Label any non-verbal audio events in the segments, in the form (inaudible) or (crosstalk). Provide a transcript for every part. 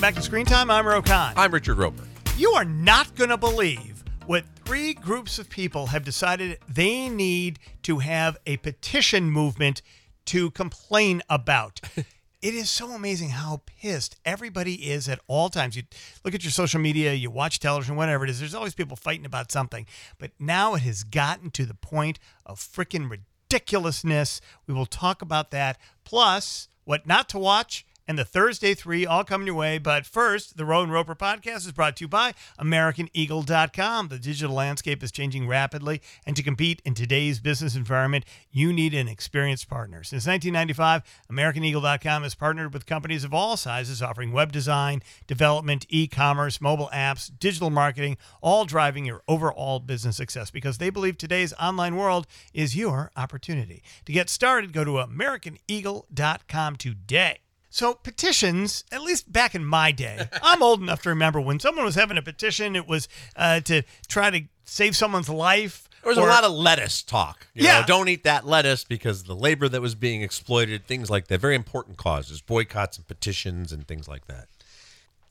Welcome back to Screen Time. I'm Roe Conn. I'm Richard Roeper. You are not going to believe what three groups of people have decided they need to have a petition movement to complain about. (laughs) it is so amazing how pissed everybody is at all times. You look at your social media, you watch television, whatever it is, there's always people fighting about something. But now it has gotten to the point of freaking ridiculousness. We will talk about that. Plus, what not to watch and the Thursday three all coming your way. But first, the Roe and Roeper podcast is brought to you by AmericanEagle.com. The digital landscape is changing rapidly, and to compete in today's business environment, you need an experienced partner. Since 1995, AmericanEagle.com has partnered with companies of all sizes offering web design, development, e commerce, mobile apps, digital marketing, all driving your overall business success because they believe today's online world is your opportunity. To get started, go to AmericanEagle.com today. So petitions, at least back in my day, (laughs) I'm old enough to remember when someone was having a petition, it was uh, to try to save someone's life. There was or- a lot of lettuce talk. You Yeah. know, don't eat that lettuce because the labor that was being exploited, things like that. Very important causes, boycotts and petitions and things like that.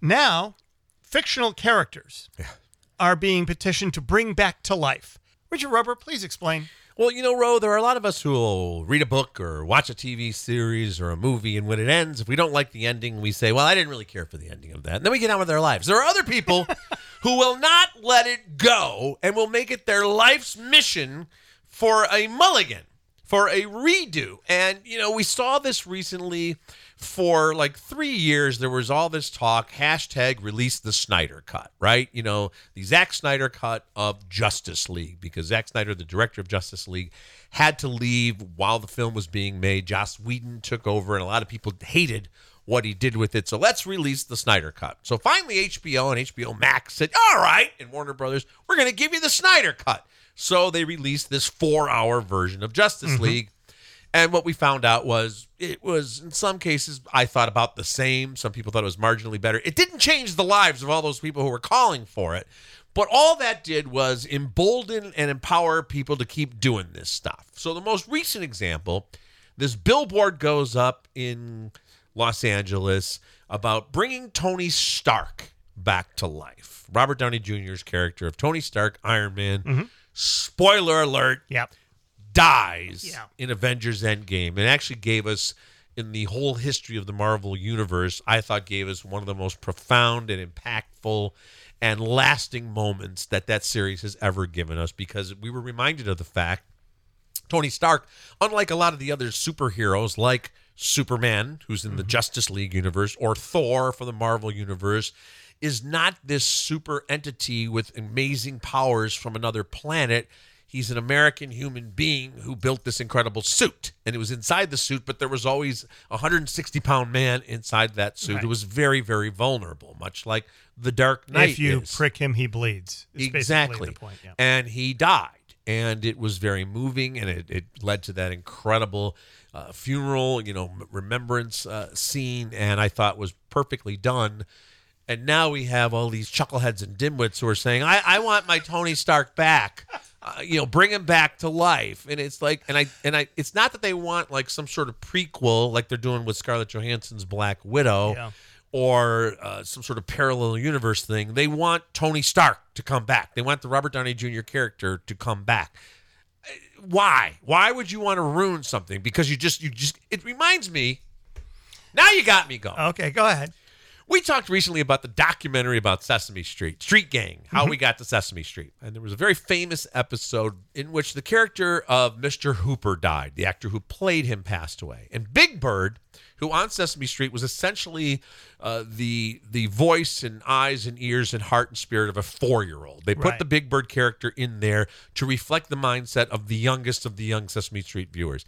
now fictional characters are being petitioned to bring back to life. Richard Roeper, please explain. Well, you know, Ro, there are a lot of us who will read a book or watch a TV series or a movie, and when it ends, if we don't like the ending, we say, Well, I didn't really care for the ending of that. And then we get on with our lives. There are other people (laughs) who will not let it go and will make it their life's mission for a mulligan, for a redo. And, you know, we saw this recently for like three years. There was all this talk, hashtag release the Snyder cut, right? You know, the Zack Snyder cut of Justice League, because Zack Snyder, the director of Justice League, had to leave while the film was being made. Joss Whedon took over, and a lot of people hated what he did with it. So let's release the Snyder cut. So finally, HBO and HBO Max said, all right, and Warner Brothers, we're going to give you the Snyder cut. So they released this four hour version of Justice mm-hmm. League. And what we found out was it was, in some cases, I thought about the same. Some people thought it was marginally better. It didn't change the lives of all those people who were calling for it. But all that did was embolden and empower people to keep doing this stuff. So the most recent example, this billboard goes up in Los Angeles about bringing Tony Stark back to life. Robert Downey Jr.'s character of Tony Stark, Iron Man. Mm-hmm. Spoiler alert Yep. dies Yeah. in Avengers Endgame and actually gave us in the whole history of the Marvel universe, I thought gave us one of the most profound and impactful and lasting moments that that series has ever given us because we were reminded of the fact Tony Stark, unlike a lot of the other superheroes like Superman, who's in the mm-hmm. Justice League universe, or Thor for the Marvel universe, is not this super entity with amazing powers from another planet. He's an American human being who built this incredible suit. And it was inside the suit, but there was always a 160 pound man inside that suit who was very, very vulnerable, much like the Dark Knight. if you is prick him, he bleeds. exactly. The point. Yeah. And he died. And it was very moving, and it, it led to that incredible uh, funeral, you know, remembrance uh, scene, and I thought was perfectly done. And now we have all these chuckleheads and dimwits who are saying, "I, I want my Tony Stark back." Uh, you know, bring him back to life, and it's like, and I, and I, it's not that they want like some sort of prequel, like they're doing with Scarlett Johansson's Black Widow, Yeah. or uh, some sort of parallel universe thing. They want Tony Stark to come back. They want the Robert Downey Jr. character to come back. Uh, Why? Why would you want to ruin something? Because you just, you just, it reminds me. Now you got me going. Okay, go ahead. We talked recently about the documentary about Sesame Street, Street Gang, how Mm-hmm. we got to Sesame Street. And there was a very famous episode in which the character of Mr. Hooper died. The actor who played him passed away. And Big Bird, who on Sesame Street was essentially uh, the the voice and eyes and ears and heart and spirit of a four year old. They put Right. the Big Bird character in there to reflect the mindset of the youngest of the young Sesame Street viewers.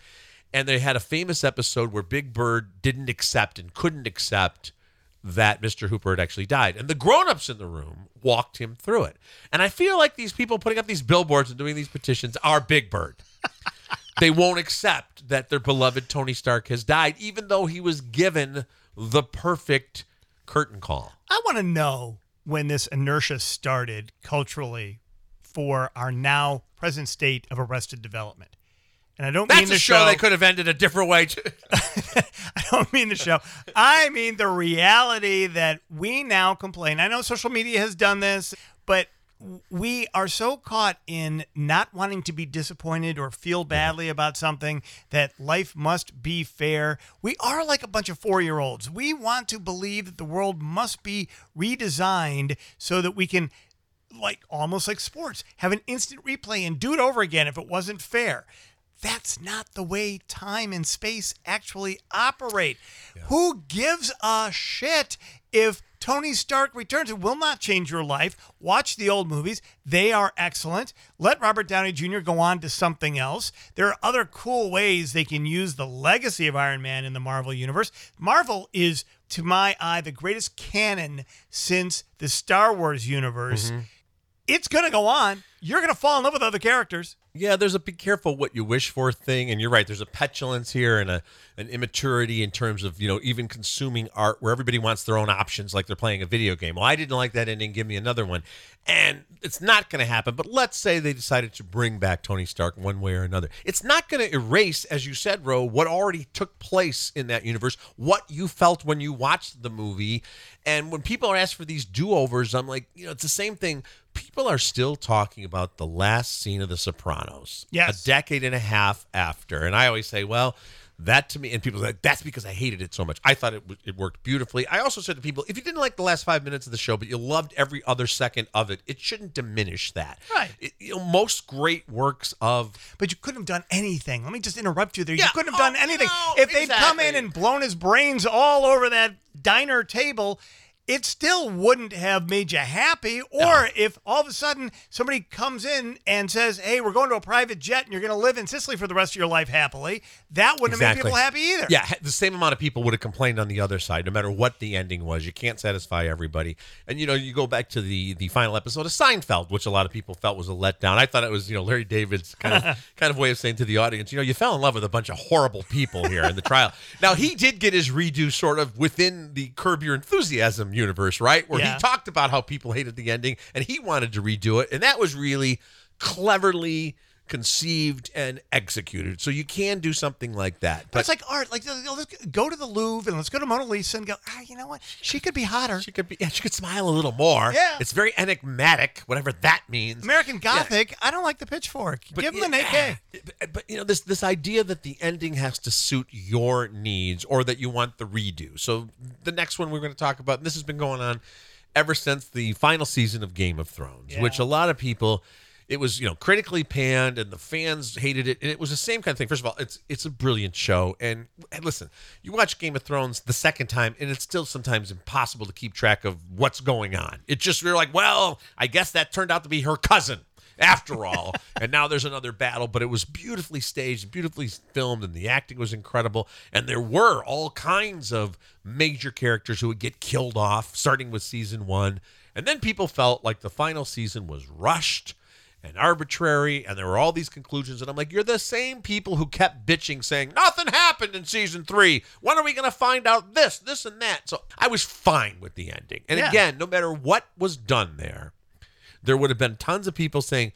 And they had a famous episode where Big Bird didn't accept and couldn't accept that Mr. Hooper had actually died. And the grown-ups in the room walked him through it. And I feel like these people putting up these billboards and doing these petitions are Big Bird. (laughs) they won't accept that their beloved Tony Stark has died, even though he was given the perfect curtain call. I want to know when this inertia started culturally for our now present state of arrested development. And I don't mean That's to a show they could have ended a different way. (laughs) I don't mean the show. I mean the reality that we now complain. I know social media has done this, but we are so caught in not wanting to be disappointed or feel badly about something that life must be fair. We are like a bunch of four year olds. We want to believe that the world must be redesigned so that we can, like almost like sports, have an instant replay and do it over again if it wasn't fair. That's not the way time and space actually operate. Who gives a shit if Tony Stark returns? It will not change your life. Watch the old movies, they are excellent. Let Robert Downey Jr. go on to something else. There are other cool ways they can use the legacy of Iron Man in the Marvel Universe. Marvel is, to my eye, the greatest canon since the Star Wars universe. Mm-hmm. It's going to go on. You're going to fall in love with other characters. Yeah, there's a be careful what you wish for thing, and you're right. There's a petulance here and a an immaturity in terms of you know even consuming art where everybody wants their own options, like they're playing a video game. Well, I didn't like that ending. Give me another one, and it's not going to happen. But let's say they decided to bring back Tony Stark one way or another. It's not going to erase, as you said, Ro, what already took place in that universe, what you felt when you watched the movie, and when people are asked for these do overs, I'm like, you know, it's the same thing people are still talking about the last scene of The Sopranos. Yes. A decade and a half after. And I always say, well, that to me, and people like, that's because I hated it so much. I thought it, w- it worked beautifully. I also said to people, if you didn't like the last five minutes of the show, but you loved every other second of it, it shouldn't diminish that. Right. It- you know, most great works of But you couldn't have done anything. Let me just interrupt you there. Yeah. You couldn't have Oh, done anything. no, if they'd come in and blown his brains all over that diner table, it still wouldn't have made you happy. Or if all of a sudden somebody comes in and says, hey, we're going to a private jet and you're going to live in Sicily for the rest of your life happily, that wouldn't have made people happy either. Yeah, the same amount of people would have complained on the other side, no matter what the ending was. You can't satisfy everybody. And you know, you go back to the the final episode of Seinfeld, which a lot of people felt was a letdown. I thought it was, you know, Larry David's kind of (laughs) kind of way of saying to the audience, you know, you fell in love with a bunch of horrible people here in the trial. (laughs) Now he did get his redo sort of within the Curb Your Enthusiasm universe, right? Where Yeah. he talked about how people hated the ending and he wanted to redo it, and that was really cleverly conceived and executed. So you can do something like that. But it's like art. Like, let's go to the Louvre and let's go to Mona Lisa and go, ah, you know what? She could be hotter. She could be. Yeah, she could smile a little more. Yeah. it's very enigmatic, whatever that means. American Gothic, I don't like the pitchfork. But, Give him an AK. But, but, you know this this idea that the ending has to suit your needs or that you want the redo. So the next one we're going to talk about, and this has been going on ever since the final season of Game of Thrones, Yeah. which a lot of people. It was, you know, critically panned, and the fans hated it. And it was the same kind of thing. First of all, it's it's a brilliant show, and, and listen, you watch Game of Thrones the second time, and it's still sometimes impossible to keep track of what's going on. It just you're like, well, I guess that turned out to be her cousin after all. (laughs) and now there's another battle, but it was beautifully staged, beautifully filmed, and the acting was incredible. And there were all kinds of major characters who would get killed off, starting with season one. And then people felt like the final season was rushed and arbitrary, and there were all these conclusions. And I'm like, you're the same people who kept bitching, saying, nothing happened in season three. When are we going to find out this, this, and that? So I was fine with the ending. And Yeah. again, no matter what was done there, there would have been tons of people saying,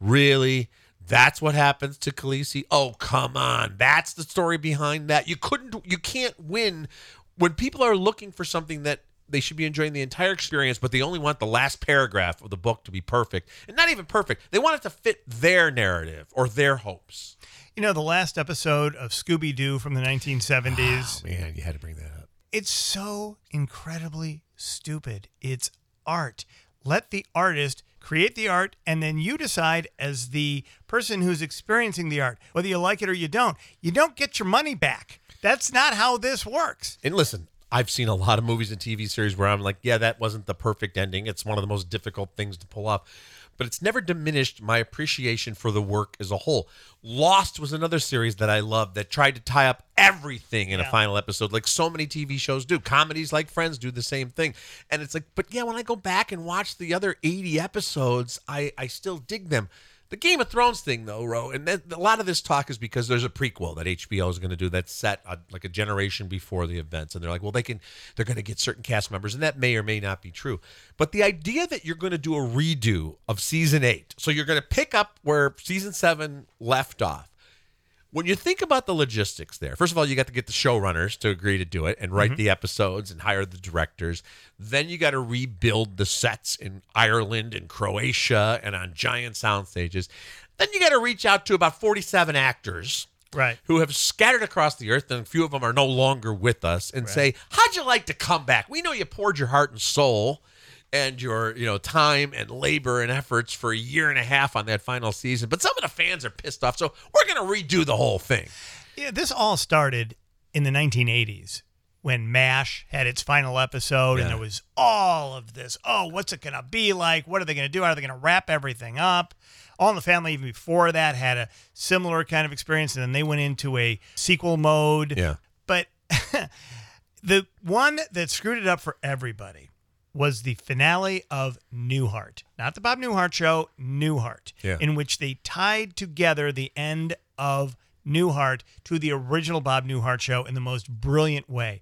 Really? That's what happens to Khaleesi? Oh, come on. That's the story behind that. You couldn't you can't win when people are looking for something that they should be enjoying the entire experience, but they only want the last paragraph of the book to be perfect. And not even perfect. They want it to fit their narrative or their hopes. You know, the last episode of Scooby Doo from the 1970s, (sighs) Man, you had to bring that up. it's so incredibly stupid. It's art. Let the artist create the art, and then you decide, as the person who's experiencing the art, whether you like it or you don't. You don't get your money back. That's not how this works. And listen, I've seen a lot of movies and TV series where I'm like, yeah, that wasn't the perfect ending. It's one of the most difficult things to pull off. But it's never diminished my appreciation for the work as a whole. Lost was another series that I loved that tried to tie up everything in a final episode, like so many TV shows do. Comedies like Friends do the same thing. And it's like, but yeah, when I go back and watch the other 80 episodes, I, I still dig them. The Game of Thrones thing, though, Ro, and that, a lot of this talk is because there's a prequel that HBO is going to do that's set uh, like a generation before the events, and they're like, well, they can, they're going to get certain cast members, and that may or may not be true. But the idea that you're going to do a redo of season eight, so you're going to pick up where season seven left off, When you think about the logistics there, first of all, you got to get the showrunners to agree to do it and write mm-hmm. the episodes and hire the directors. Then you got to rebuild the sets in Ireland and Croatia and on giant sound stages. Then you got to reach out to about 47 actors Right. who have scattered across the earth, and a few of them are no longer with us, and say, "How'd you like to come back? We know you poured your heart and soul." And your, you know, time and labor and efforts for a year and a half on that final season, but some of the fans are pissed off, so we're gonna redo the whole thing. Yeah, this all started in the 1980s when MASH had its final episode, and there was all of this. Oh, what's it going to be like? What are they going to do? How are they going to wrap everything up? All in the Family, even before that, had a similar kind of experience, and then they went into a sequel mode. Yeah. But (laughs) the one that screwed it up for everybody was the finale of Newhart. Not the Bob Newhart show, Newhart, Yeah. in which they tied together the end of Newhart to the original Bob Newhart show in the most brilliant way.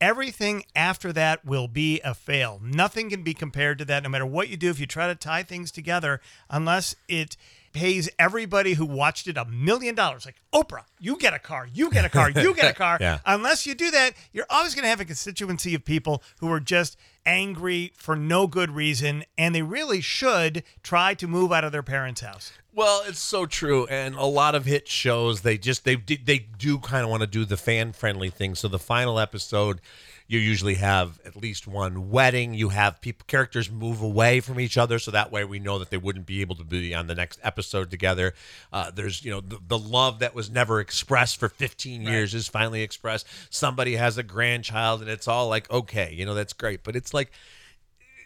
Everything after that will be a fail. Nothing can be compared to that, no matter what you do. If you try to tie things together, unless it pays everybody who watched it a million dollars, like Oprah, you get a car, you get a car, you get a (laughs) car. Yeah. Unless you do that, you're always going to have a constituency of people who are just angry for no good reason, and they really should try to move out of their parents' house. Well, it's so true, and a lot of hit shows they just they they do kind of want to do the fan friendly thing. So the final episode, you usually have at least one wedding. You have people characters move away from each other, so that way we know that they wouldn't be able to be on the next episode together. Uh, there's you know the, the love that was never expressed for 15 years is finally expressed. Somebody has a grandchild, and it's all like okay, you know that's great, but it's like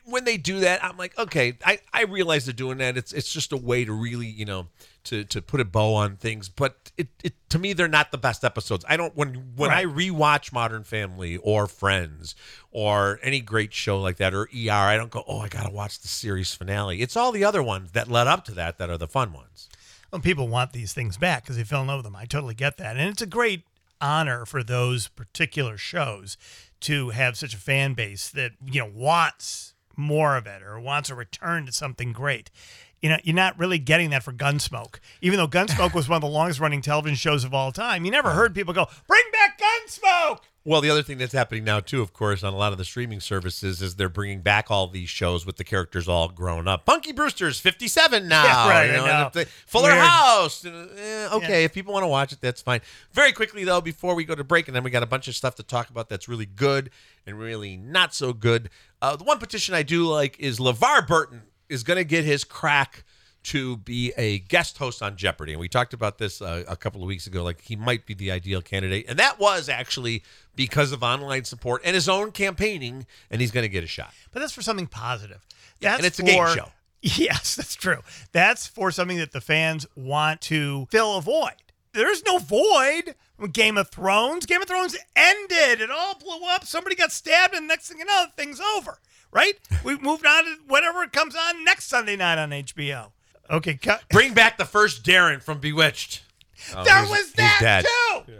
when they do that, I'm like, okay, I, I realize they're doing that. It's it's just a way to really, you know, to to put a bow on things. But it, it to me, they're not the best episodes. I don't when when I rewatch Modern Family or Friends or any great show like that or ER, I don't go, oh, I gotta watch the series finale. It's all the other ones that led up to that that are the fun ones. Well, people want these things back because they fell in love with them. I totally get that. And it's a great honor for those particular shows to have such a fan base that, you know, wants more of it or wants a return to something great. You know, you're not really getting that for Gunsmoke. Even though Gunsmoke was one of the longest running television shows of all time, you never heard people go, bring back Gunsmoke. Well, the other thing that's happening now too, of course, on a lot of the streaming services is they're bringing back all these shows with the characters all grown up. Punky Brewster's fifty-seven (laughs) now, Yeah, right, you know, know. they- Fuller Weird. House. eh, okay, Yeah. if people want to watch it, that's fine. Very quickly though, before we go to break, and then we got a bunch of stuff to talk about that's really good and really not so good. Uh, the one petition I do like is LeVar Burton is going to get his crack to be a guest host on Jeopardy. And we talked about this uh, a couple of weeks ago. Like he might be the ideal candidate. And that was actually because of online support and his own campaigning. And he's going to get a shot. But that's for something positive. Yeah, That's and it's a game for- show. (laughs) Yes, that's true. That's for something that the fans want to fill a void. There's no void. Game of Thrones, Game of Thrones ended. It all blew up. Somebody got stabbed, and next thing you know, the thing's over. Right? We moved on to whatever comes on next Sunday night on HBO. Okay, cut. (laughs) Bring back the first Darren from Bewitched. (laughs) Oh, there was that too.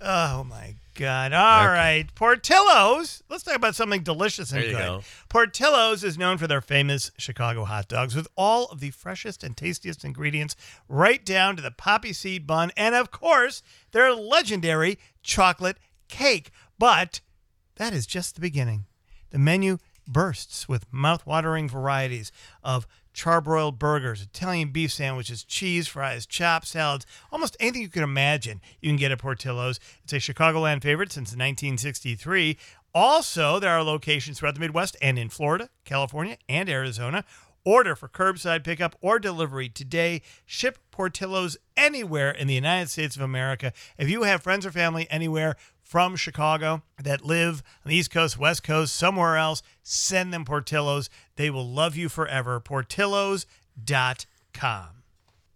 Oh my God! All right, Portillo's. Let's talk about something delicious and good. go. Portillo's is known for their famous Chicago hot dogs with all of the freshest and tastiest ingredients, right down to the poppy seed bun, and of course their legendary chocolate cake. But that is just the beginning. The menu bursts with mouth-watering varieties of charbroiled burgers, Italian beef sandwiches, cheese fries, chopped salads, almost anything you can imagine you can get at Portillo's. It's a Chicagoland favorite since 1963. Also, there are locations throughout the Midwest and in Florida, California, and Arizona. Order for curbside pickup or delivery today. Ship Portillo's anywhere in the United States of America. If you have friends or family anywhere from Chicago that live on the East Coast, West Coast, somewhere else, send them Portillo's. They will love you forever. Portillos.com.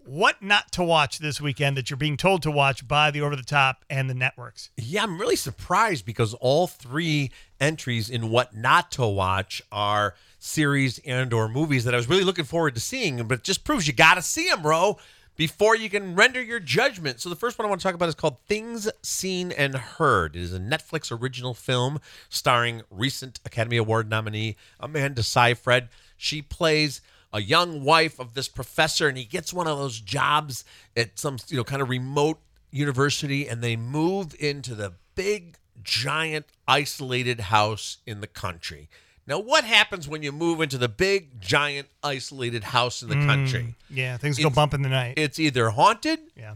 What not to watch this weekend that you're being told to watch by the over the top and the networks? Yeah, I'm really surprised because all three entries in what not to watch are series and or movies that I was really looking forward to seeing, but it just proves you got to see them, bro, before you can render your judgment. So the first one I want to talk about is called Things Seen and Heard. It is a Netflix original film starring recent Academy Award nominee Amanda Seyfried. She plays a young wife of this professor, and he gets one of those jobs at some you know kind of remote university, and they move into the big, giant, isolated house in the country. Now, what happens when you move into the big, giant, isolated house in the country? Mm, yeah, things go bump in the night. It's either haunted yeah.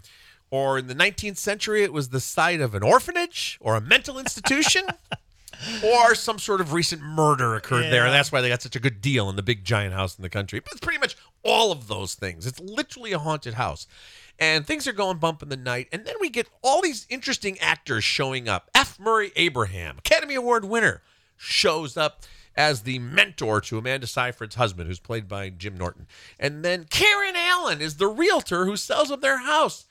or in the 19th century, it was the site of an orphanage or a mental institution, (laughs) or some sort of recent murder occurred there. And that's why they got such a good deal in the big giant house in the country. But it's pretty much all of those things. It's literally a haunted house. And things are going bump in the night. And then we get all these interesting actors showing up. F. Murray Abraham, Academy Award winner, shows up as the mentor to Amanda Seyfried's husband, who's played by Jim Norton. And then Karen Allen is the realtor who sells them their house.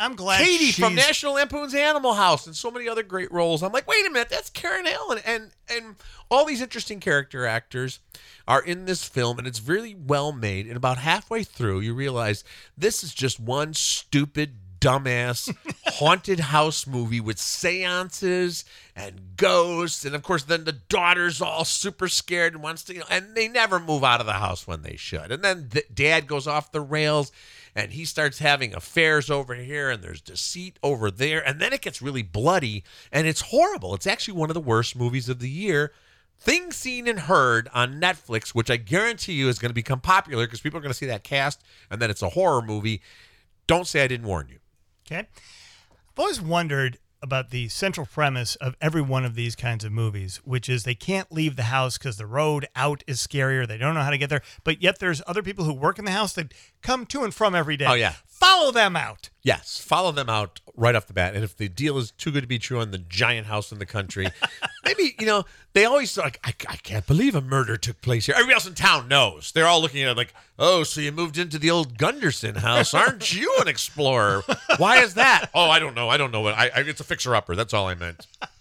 I'm glad Katie from National Lampoon's Animal House and so many other great roles. I'm like, wait a minute, that's Karen Allen, and and all these interesting character actors are in this film, and it's really well made. And about halfway through, you realize this is just one stupid. Dumbass haunted house movie with seances and ghosts, and of course, then the daughter's all super scared and wants to, and they never move out of the house when they should. And then the dad goes off the rails, and he starts having affairs over here and there's deceit over there. And then it gets really bloody and it's horrible. It's actually one of the worst movies of the year. Things seen and heard on netflix which i guarantee you is going to become popular because people are going to see that cast and then it's a horror movie. Don't say i didn't warn you Okay. I've always wondered about the central premise of every one of these kinds of movies, which is they can't leave the house because the road out is scarier. They don't know how to get there. But yet there's other people who work in the house that come to and from every day. Oh, yeah. Follow them out. Yes, follow them out right off the bat. And if the deal is too good to be true on the giant house in the country, (laughs) maybe, you know, they always like, I, I can't believe a murder took place here. Everybody else in town knows. They're all looking at it like, oh, so you moved into the old Gunderson house. Aren't you an explorer? Why is that? Oh, I don't know. I don't know. what I, I, it's a fixer upper. That's all I meant. (laughs)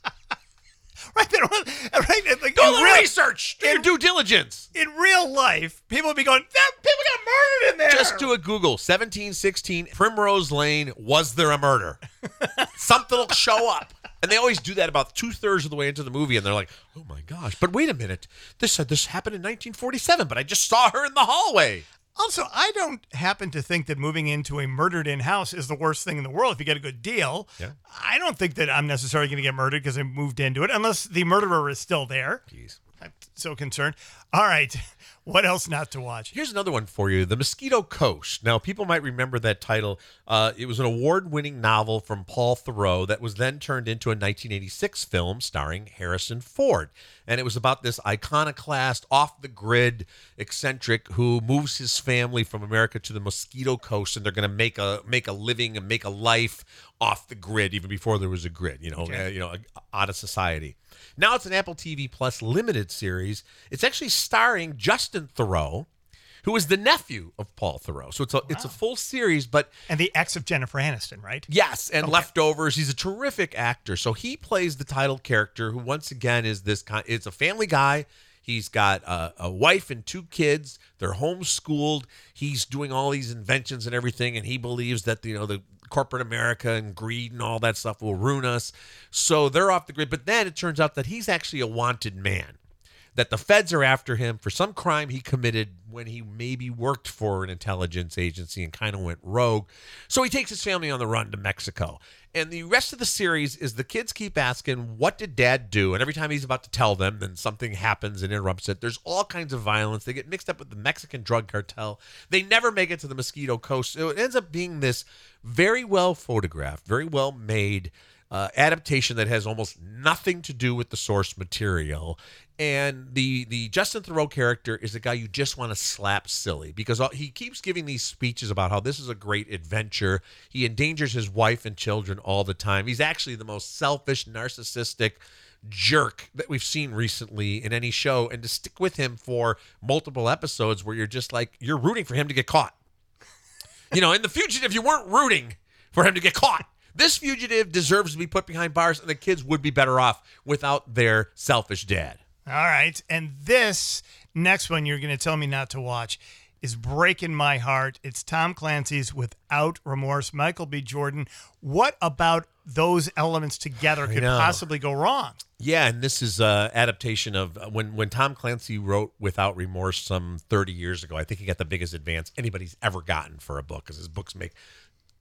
Right. there, right. Like, Do a little real, research. Do your due diligence. in real life, people would be going, that people got murdered in there. Just do a Google 1716 Primrose Lane. Was there a murder? (laughs) Something will show up. And they always do that about two thirds of the way into the movie, and they're like, "Oh my gosh!" But wait a minute, this said this happened in 1947, but I just saw her in the hallway. Also, I don't happen to think that moving into a murdered in house is the worst thing in the world if you get a good deal. Yeah. I don't think that I'm necessarily going to get murdered because I moved into it, unless the murderer is still there. Jeez. I'm so concerned. All right. What else not to watch? Here's another one for you The Mosquito Coast. Now, people might remember that title. Uh, it was an award winning novel from Paul Theroux that was then turned into a 1986 film starring Harrison Ford. And it was about this iconoclast, off the grid eccentric who moves his family from America to the Mosquito Coast, and they're going to make a make a living and make a life off the grid, even before there was a grid. You know, Okay. uh, you know, out of society. Now it's an Apple TV Plus limited series. It's actually starring Justin Theroux, who is the nephew of Paul Theroux. So it's a it's a full series, but And the ex of Jennifer Aniston, right? yes, and leftovers. He's a terrific actor. So he plays the title character, who once again is this kind. It's a family guy. He's got a, a wife and two kids. They're homeschooled. He's doing all these inventions and everything, and he believes that you know the corporate America and greed and all that stuff will ruin us. So they're off the grid. But then it turns out that he's actually a wanted man that the feds are after him for some crime he committed when he maybe worked for an intelligence agency and kind of went rogue. So he takes his family on the run to Mexico. And the rest of the series is the kids keep asking, What did dad do? And every time he's about to tell them, then something happens and interrupts it. There's all kinds of violence. They get mixed up with the Mexican drug cartel. They never make it to the Mosquito Coast. So it ends up being this very well photographed, very well made uh, adaptation that has almost nothing to do with the source material. And the the Justin Theroux character is a guy you just want to slap silly because he keeps giving these speeches about how this is a great adventure. He endangers his wife and children all the time. He's actually the most selfish, narcissistic jerk that we've seen recently in any show. And to stick with him for multiple episodes where you're just like you're rooting for him to get caught. (laughs) You know, in the fugitive, you weren't rooting for him to get caught. This fugitive deserves to be put behind bars, and the kids would be better off without their selfish dad. All right. And this next one you're going to tell me not to watch is breaking my heart. It's Tom Clancy's Without Remorse. Michael B. Jordan. What about those elements together could possibly go wrong? Yeah, and this is a adaptation of uh, when when Tom Clancy wrote Without Remorse some 30 years ago. I think he got the biggest advance anybody's ever gotten for a book because his books make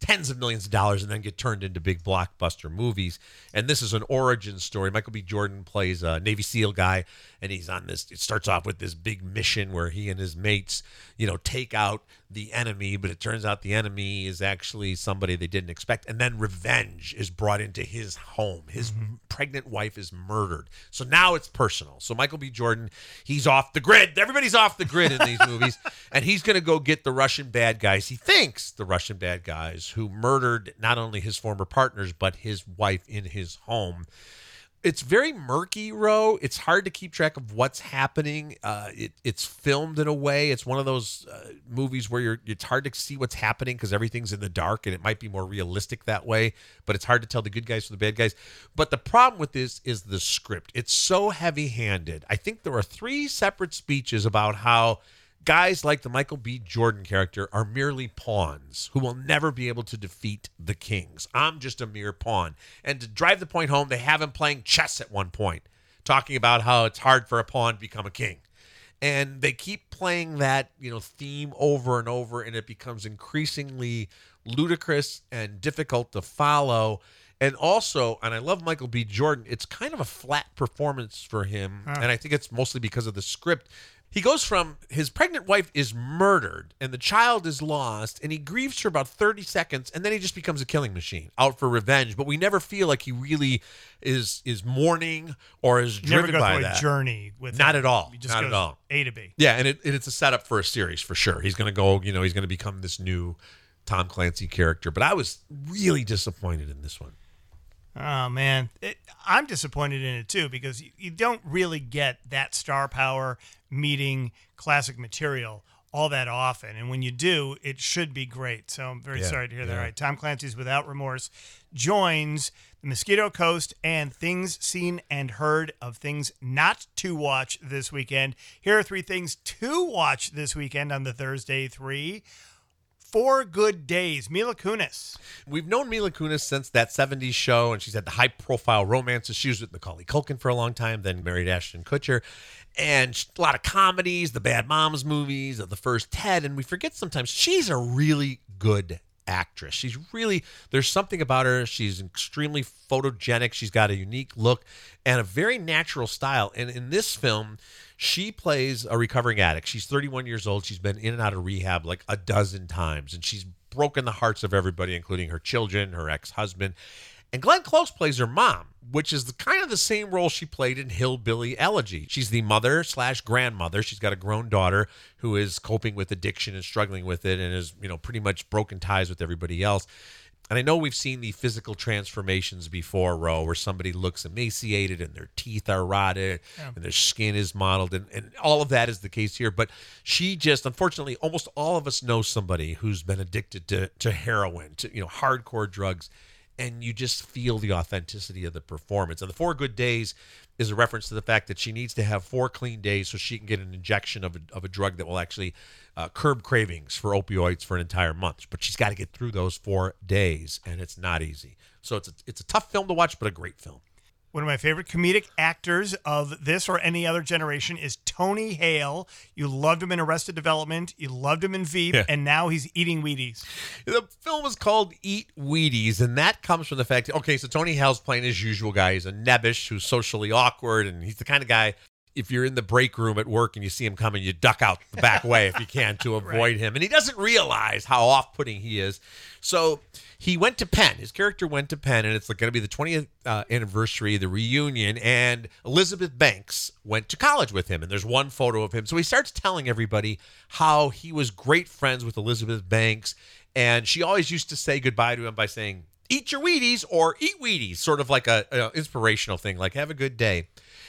tens of millions of dollars and then get turned into big blockbuster movies. And this is an origin story. Michael B. Jordan plays a Navy SEAL guy, and he's on this. It starts off with this big mission where he and his mates, you know, take out the enemy, but it turns out the enemy is actually somebody they didn't expect. And then revenge is brought into his home. His mm-hmm. pregnant wife is murdered. So now it's personal. So Michael B. Jordan, he's off the grid. Everybody's off the grid in these movies. (laughs) And he's going to go get the Russian bad guys. He thinks the Russian bad guys who murdered not only his former partners, but his wife in his home it's very murky, Ro. It's hard to keep track of what's happening. Uh, it, it's filmed in a way. It's one of those uh, movies where you're. It's hard to see what's happening because everything's in the dark, and it might be more realistic that way. But it's hard to tell the good guys from the bad guys. But the problem with this is the script. It's so heavy-handed. I think there are three separate speeches about how guys like the Michael B. Jordan character are merely pawns who will never be able to defeat the kings. I'm just a mere pawn. And to drive the point home, they have him playing chess at one point, talking about how it's hard for a pawn to become a king. And they keep playing that, you know, theme over and over, and it becomes increasingly ludicrous and difficult to follow. And also, and I love Michael B. Jordan, it's kind of a flat performance for him. Ah. And I think it's mostly because of the script. He goes from his pregnant wife is murdered and the child is lost, and he grieves for about 30 seconds, and then he just becomes a killing machine out for revenge. But we never feel like he really is is mourning or is You never driven go by through that. a journey with Not it. at all. You just Not goes at all. A to B. Yeah, and it, it- it's a setup for a series for sure. He's going to go, you know, he's going to become this new Tom Clancy character. But I was really disappointed in this one. Oh man, it, I'm disappointed in it too because you, you don't really get that star power meeting classic material all that often, and when you do, it should be great. So I'm very Yeah, sorry to hear that. yeah. All right, Tom Clancy's Without Remorse joins the Mosquito Coast and things seen and heard of things not to watch this weekend. Here are three things to watch this weekend on the Thursday three. Four good days. Mila Kunis. We've known Mila Kunis since that 70s show, and she's had the high profile romances. She was with Macaulay Culkin for a long time, then married Ashton Kutcher. And a lot of comedies, the Bad Moms movies, the first Ted. And we forget sometimes she's a really good actress. She's really, there's something about her. She's extremely photogenic. She's got a unique look and a very natural style. And in this film, she plays a recovering addict. She's 31 years old. She's been in and out of rehab like a dozen times, and she's broken the hearts of everybody, including her children, her ex husband. And Glenn Close plays her mom, which is the, kind of the same role she played in Hillbilly Elegy. She's the mother slash grandmother. She's got a grown daughter who is coping with addiction and struggling with it, and is you know pretty much broken ties with everybody else. And I know we've seen the physical transformations before, Ro, where somebody looks emaciated and their teeth are rotted and their skin is mottled, and, and all of that is the case here. But she just, unfortunately, almost all of us know somebody who's been addicted to, to heroin, to you know, hardcore drugs, and you just feel the authenticity of the performance. And the four good days is a reference to the fact that she needs to have four clean days so she can get an injection of a, of a drug that will actually uh, curb cravings for opioids for an entire month. But she's got to get through those four days, and it's not easy. So it's a, it's a tough film to watch, but a great film. One of my favorite comedic actors of this or any other generation is Tony Hale. You loved him in Arrested Development, you loved him in Veep, Yeah. and now he's eating Wheaties. The film is called Eat Wheaties, and that comes from the fact okay, so Tony Hale's playing his usual guy. He's a nebbish who's socially awkward, and he's the kind of guy. If you're in the break room at work and you see him coming, you duck out the back way if you can to (laughs) avoid him. And he doesn't realize how off putting he is. So he went to Penn. His character went to Penn, and it's going to be the 20th uh, anniversary, the reunion. And Elizabeth Banks went to college with him. And there's one photo of him. So he starts telling everybody how he was great friends with Elizabeth Banks. And she always used to say goodbye to him by saying, eat your Wheaties or eat Wheaties, sort of like a, a inspirational thing, like have a good day.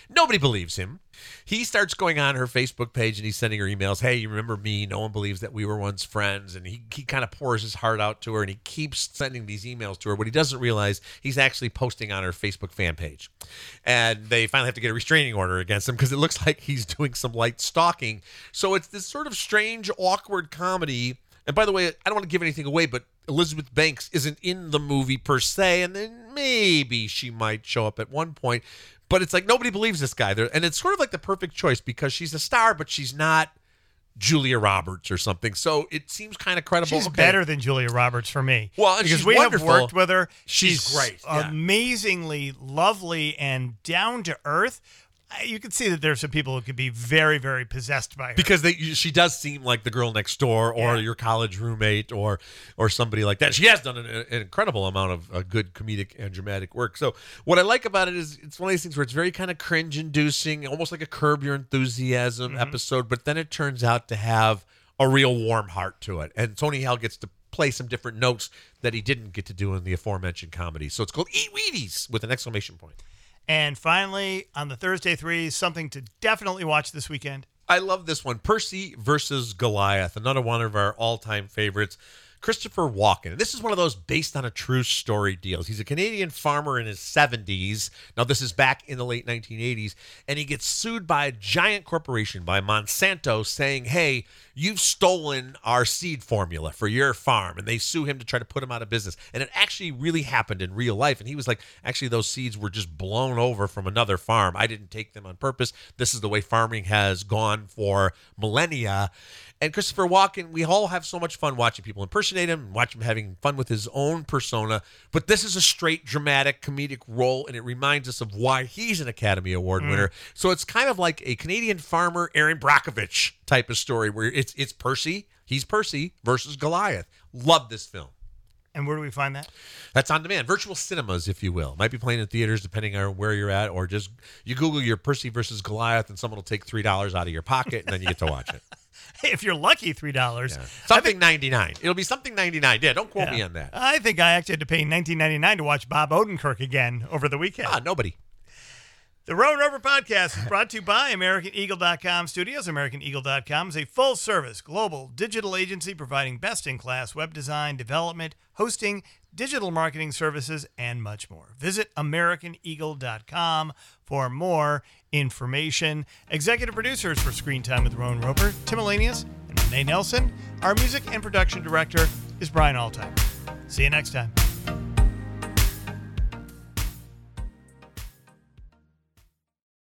Nobody believes him. He starts going on her Facebook page and he's sending her emails. Hey, you remember me? No one believes that we were once friends. And he, he kind of pours his heart out to her and he keeps sending these emails to her. What he doesn't realize, he's actually posting on her Facebook fan page. And they finally have to get a restraining order against him because it looks (laughs) like he's doing some light stalking. So it's this sort of strange, awkward comedy. And by the way, I don't want to give anything away, but Elizabeth Banks isn't in the movie per se, and then maybe she might show up at one point. But it's like nobody believes this guy there, and it's sort of like the perfect choice because she's a star, but she's not Julia Roberts or something. So it seems kind of credible. She's Okay. better than Julia Roberts for me. Well, because she's we wonderful. have worked with her. She's great, yeah. amazingly lovely and down to earth. You can see that there's some people who could be very, very possessed by her. because they she does seem like the girl next door or Yeah. your college roommate or or somebody like that. She has done an, an incredible amount of uh, good comedic and dramatic work. So what I like about it is it's one of these things where it's very kind of cringe inducing, almost like a Curb Your Enthusiasm episode, but then it turns out to have a real warm heart to it. And Tony Hale gets to play some different notes that he didn't get to do in the aforementioned comedy. So it's called Eat Wheaties with an exclamation point. And finally, on the Thursday three, something to definitely watch this weekend. I love this one. Percy versus Goliath, another one of our all-time favorites. Christopher Walken. This is one of those based on a true story deals. He's a Canadian farmer in his 70s. Now, this is back in the late 1980s, and he gets sued by a giant corporation, by Monsanto, saying, Hey, you've stolen our seed formula for your farm. And they sue him to try to put him out of business. And it actually really happened in real life. And he was like, Actually, those seeds were just blown over from another farm. I didn't take them on purpose. This is the way farming has gone for millennia. And Christopher Walken, we all have so much fun watching people impersonate him watch him having fun with his own persona. But this is a straight dramatic comedic role, and it reminds us of why he's an Academy Award mm. winner. So it's kind of like a Canadian farmer, Erin Brockovich type of story where it's it's Percy, he's Percy versus Goliath. Love this film. And where do we find that? That's on demand, virtual cinemas, if you will. Might be playing in theaters depending on where you're at, or just you Google your Percy versus Goliath, and someone will take three dollars out of your pocket, and then you get to watch it. (laughs) (laughs) If you're lucky, three dollars. Something ninety nine. It'll be something ninety nine. Yeah, don't quote me on that. I think I actually had to pay 19.99 to watch Bob Odenkirk again over the weekend. Ah, nobody. The Road Rover podcast is brought to you by AmericanEagle.com Studios. AmericanEagle.com is a full service global digital agency providing best in class web design, development, hosting, digital marketing services, and much more. Visit AmericanEagle.com for more information. Executive producers for Screen Time with Roe and Roeper, Tim Elanius, and Renee Nelson. Our music and production director is Brian Altimer. See you next time.